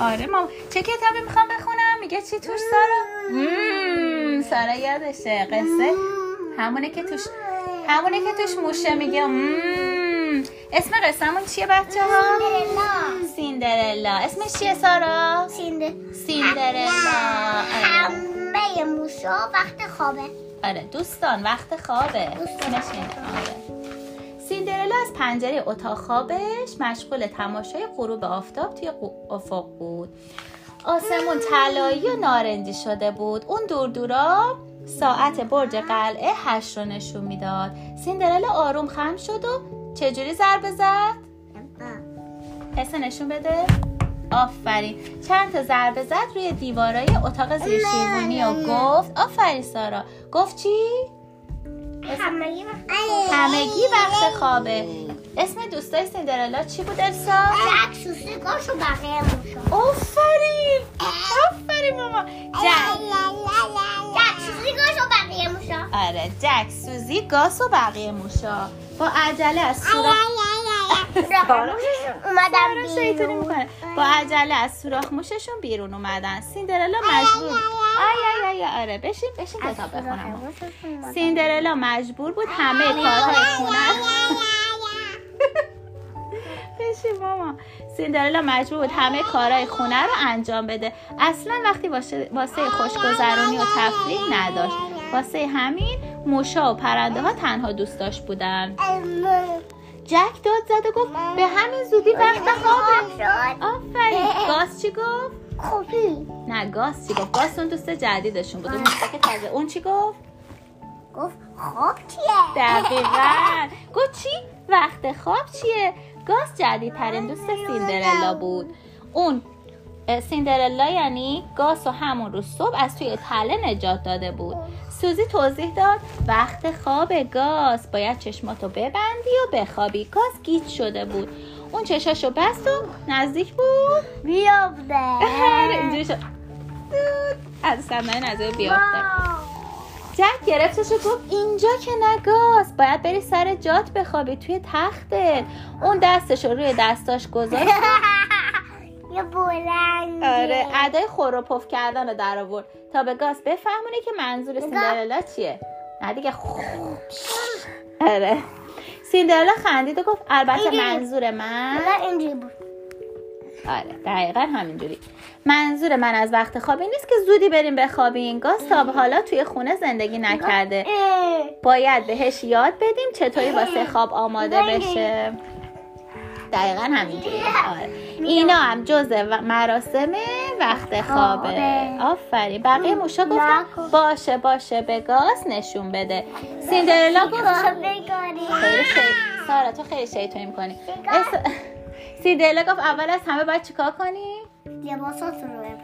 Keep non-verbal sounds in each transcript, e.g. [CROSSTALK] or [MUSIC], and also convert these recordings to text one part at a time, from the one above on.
آره ماما چه کتابی می‌خوام بخونم؟ میگه چی توش سارا؟ سارا یادشه قصه. همونه که توش همونه که توش موشه میگه. مم. اسم قصهمون چیه بچه ها سیندرلا. اسمش چیه سارا؟ سینده. سیندرلا. همه موشا وقت خوابه. آره دوستان وقت خوابه. دوستان. اسمش آره. سیندرلا از پنجره اتاق خوابش مشغول تماشای غروب آفتاب توی افق بود. آسمون طلایی و نارنجی شده بود. اون دور دورا ساعت برج قلعه هشت رو نشون می‌داد. سیندرلا آروم خم شد و چجوری ضربه زد؟ حس نشون بده. آفرین. چند تا ضربه زد روی دیوارای اتاق زیر شیروانی و گفت آفرین سارا. گفت چی؟ وقت همگی وقت خوابه. اسم دوستای سیندرلا چی بود السا؟ جک سوسی گاش و بقیه موشا. آفرین. آفرین ماما. جک. جک گاش و بقیه موشا. آره جک سوزی گاس و بقیه موشا. با عجله از سوراخ [LAUGHS] شیطونی بیرون. با عجله از سوراخ موششون بیرون اومدن. سیندرلا مجبور. آی آی آی آره بشین بشین کتاب بخونم. سیندرلا مجبور بود همه کارهای خونه [LAUGHS] بشین ماما. سیندرلا مجبور بود همه کارهای خونه رو انجام بده. اصلا وقتی واسه خوشگذرانی و تفریح نداشت. واسه همین موشا و پرنده ها تنها دوستاش بودن. جک داد زد و گفت به همین زودی وقت خوابه [LAUGHS] آفرین. گاز چی گفت؟ خوبی. نه گاز چی گفت؟ گاز اون دوست جدیدشون بود. اون که تازه. اون چی گفت؟ گفت خواب چیه؟ دقیقا. گفت چی؟ وقت خواب چیه؟ گاز جدیدترین دوست سیندرلا بود. اون سیندرلا یعنی گاز و همون روز صبح از توی تله نجات داده بود. سوزی توضیح داد وقت خواب گاز. باید چشماتو ببندی و بخوابی. گاز گیج شده بود. اون چشاشو بست و نزدیک بود. بیافته. اینجوری شد. دود. از صندلی نزدیک بیافته. جک گرفتش و گفت اینجا که نگاز باید بری سر جات بخوابی توی تختت. اون دستش رو روی دستاش گذاشت. [LAUGHS] یه بلنگ آره ادای خور و پف کردن رو در آورد. تا به گاز بفهمونه که منظور سیندرلا چیه. نه دیگه [LAUGHS] آره. سیندرلا خندید و گفت البته. منظور من نه اینجوری بود. آره دقیقا همینجوری. منظور من از وقت خوابی نیست که زودی بریم بخوابیم. گاز تا حالا توی خونه زندگی نکرده. باید بهش یاد بدیم چطوری واسه خواب آماده بشه. دقیقا همینجوری. آره. اینا هم جزء مراسم وقت خوابه. آفرین. بقیه موشا گفتن. باشه باشه به گاز نشون بده. سیندرلا گفت خیلی شی... سارا تو خیلی شیطانی می‌کنی. اس... سیندرلا گفت اول از همه باید چیکار کنی؟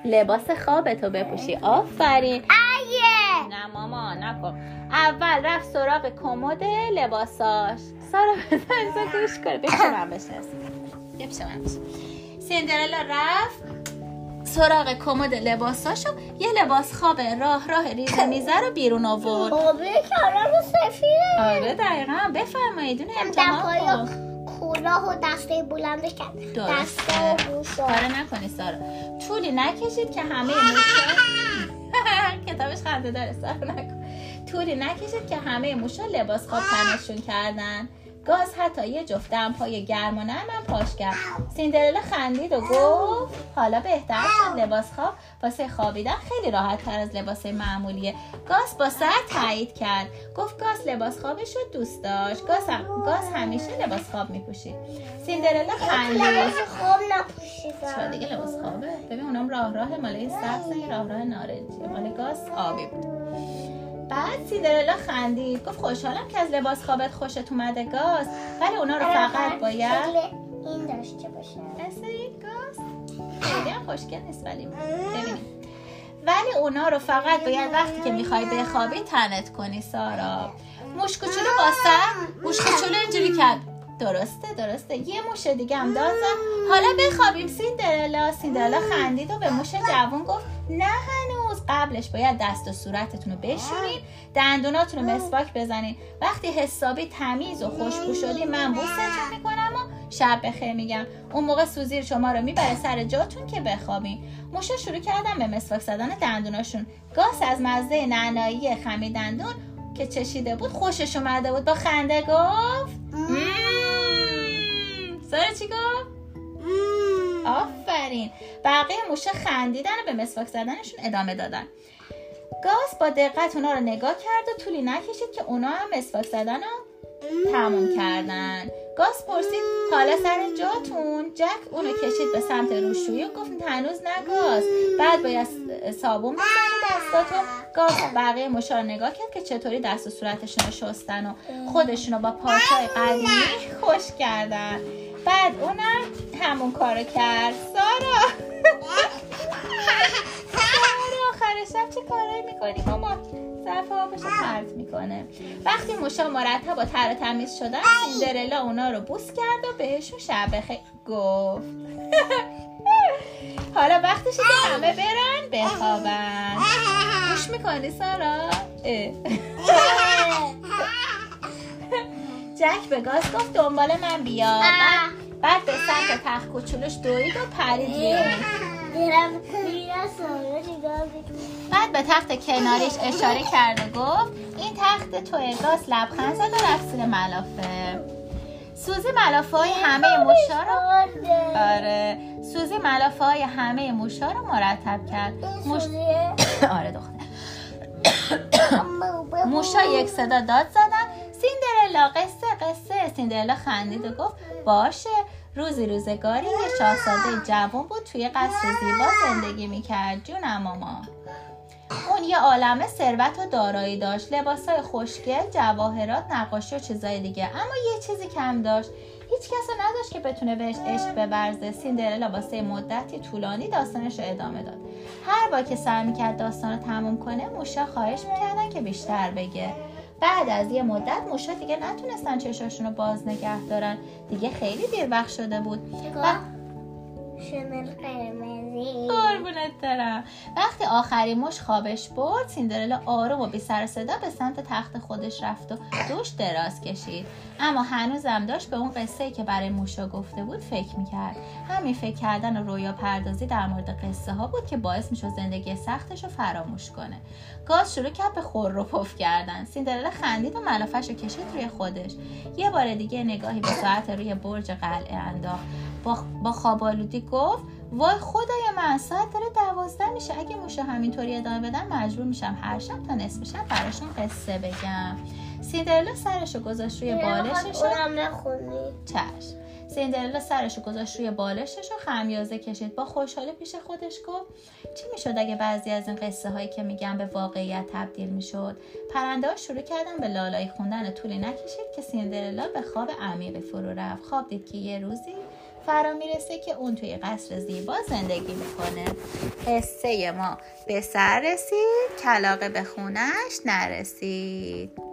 لباس خوابتو بپوشی. آفرین. نه ماما نکن اول رفت سراغ کمد لباساش. سارا بزن گوش کنه پیش من بشنس بیا پیش من بشنس. سیندرلا رفت سراغ کمد لباساشو یه لباس خواب راه راه ریزه میزه رو بیرون آورد. آبی کارم رو سفیده. آره دقیقا. بفرمایید اون امتحان کن کلاه و دسته بلندش کرد. دسته و کار نکنی سارا. طولی نکشید که همه موشا [LAUGHS] کتابش خنده داره سارا نکن. طولی نکشید که همه موشا لباس خواب تنشون کردن. گاز حتی یه جفت دمپای گرم و نرم هم پاش کرد. سیندرلا خندید و گفت حالا بهتر شد لباس خواب. واسه خوابیدن خیلی راحت تر از لباس معمولیه. گاز با سر تایید کرد. گفت گاز لباس خوابش رو دوست داشت. گاز, هم... گاز همیشه لباس خواب میپوشید. سیندرلا خندید. لباس خواب نپوشیدم. دیگه لباس خوابه؟ ببین اونم راه راه ماله سبز راه راه نارنجی. مال گاز آبی بود. بعد سیندرلا خندید. گفت خوشحالم که از لباس خوابت خوشت اومده گاز. ولی اونا رو فقط باید این داشته باشه. مثل این گاز. خیلی هم خوشگل نیست ولی ببینیم. ولی اونا رو فقط باید وقتی که می‌خوای بخوابی تنت کنی سارا. موش کوچولو واسه موش کوچولو اینجوری کرد. درسته درسته. یه موش دیگه هم داد زد. حالا بخوابیم. سیندرلا سیندرلا خندید و به موش جوون گفت نه هنوز. قبلش باید دست و صورتتون رو بشورین دندوناتون رو مسواک بزنین. وقتی حسابی تمیز و خوشبو شدی من بوستون می‌کنم و شب بخیر میگم. اون موقع سوزی شما رو می‌بره سر جاتون که بخوابین. موشا شروع کردن به مسواک زدن دندوناشون. گاس از مزه نعنایی خمی دندون که چشیده بود خوشش اومده بود. با خنده گفت سارا چی گفت؟ آفرین. بقیه موشه خندیدن و به مسواک زدنشون ادامه دادن. گاز با دقت اونا رو نگاه کرد و طولی نکشید که اونا هم مسواک زدن رو تموم کردن. گاز پرسید حالا سر جاتون؟ جک اونو کشید به سمت روشویی و گفت هنوز نه گاز. بعد باید صابون بزنی دستاتو. گاز بقیه مشار نگاه کرد که چطوری دست و صورتشون رو شستن و خودشون رو با پارچای قدیمی خوش کردن. بعد اونم همون کارو کرد. سارا. سارا آخر شب چه کارایی می‌کنی؟ ماما ظرف آبش رو پرت می‌کنه. وقتی موشا مرتب با تر تمیز شدن سیندرلا اونا رو بوس کرد و بهشون شب بخیر گفت. [LAUGHS] حالا وقتشه که همه برن بخوابن. گوش می‌کنی سارا؟ [LAUGHS] جک به گاز گفت دنبال من بیا. بعد, بعد به سمت تخت کوچولوش دوید و پرید بعد به تخت کناریش اشاره کرد و گفت این تخت توی گاز لبخند زد و رفت زیر ملافه. سوزی ملافه های همه موشا رو آره. سوزی ملافه های همه موشا رو مرتب کرد. موش... آره دختر. موشا یک صدا داد زدن. سیندرلا قصه قصه سیندرلا خندید و گفت باشه. روزی روزگاری یه شاهزاده جوان بود توی قصر زیبا زندگی می‌کرد. جونم ماما اون یه عالمه ثروت و دارایی داشت. لباسای خوشگل جواهرات نقاشی و چیزای دیگه. اما یه چیزی کم داشت. هیچ کس نداشت که بتونه بهش عشق ببرزه. سیندرلا واسه مدتی طولانی داستانش رو ادامه داد. هر بار که سعی می‌کرد داستان رو تموم کنه موشا خواهش می‌کردن که بیشتر بگه. بعد از یه مدت موشا دیگه نتونستن چشاشون رو باز نگه دارن. دیگه خیلی دیر وقت شده بود. و... شنل قرمزی. قربونت دارم وقتی آخری مش خوابش برد سیندرلا آروم و بی سر صدا به سمت تخت خودش رفت و دوش دراز کشید. اما هنوزم داشت به اون قصه که برای موشا گفته بود فکر می‌کرد. همین فکر کردن و رویا پردازی در مورد قصه ها بود که باعث می‌شد زندگی سختش رو فراموش کنه. گاز شروع کرد به خور رو پف کردن. سیندرلا خندید و ملافش رو کشید روی خودش. یه بار دیگه نگاهی به ساعت روی برج قلعه انداخت. با, با خوابالودی گفت وای خدای من ساعت داره دوازده میشه. اگه موشه همینطوری ادامه بدم مجبور میشم هر شب تا نصف شب براشون قصه بگم. سیندرلا سرشو گذاشت روی بالشش اونم نخونی. چشم. سیندرلا سرشو گذاشت روی بالشش و خمیازه کشید. با خوشحالی پیش خودش گفت چی می‌شد اگه بعضی از این قصه هایی که میگم به واقعیت تبدیل می‌شد؟ پرنده ها شروع کردن به لالایی خوندن طولی نکشید که سیندرلا به خواب عمیقی فرو رفت. خواب دید که یه روزی فرا می‌رسه که اون توی قصر زیبا زندگی می‌کنه. قصه ما به سر رسید کلاقه به خونش نرسید.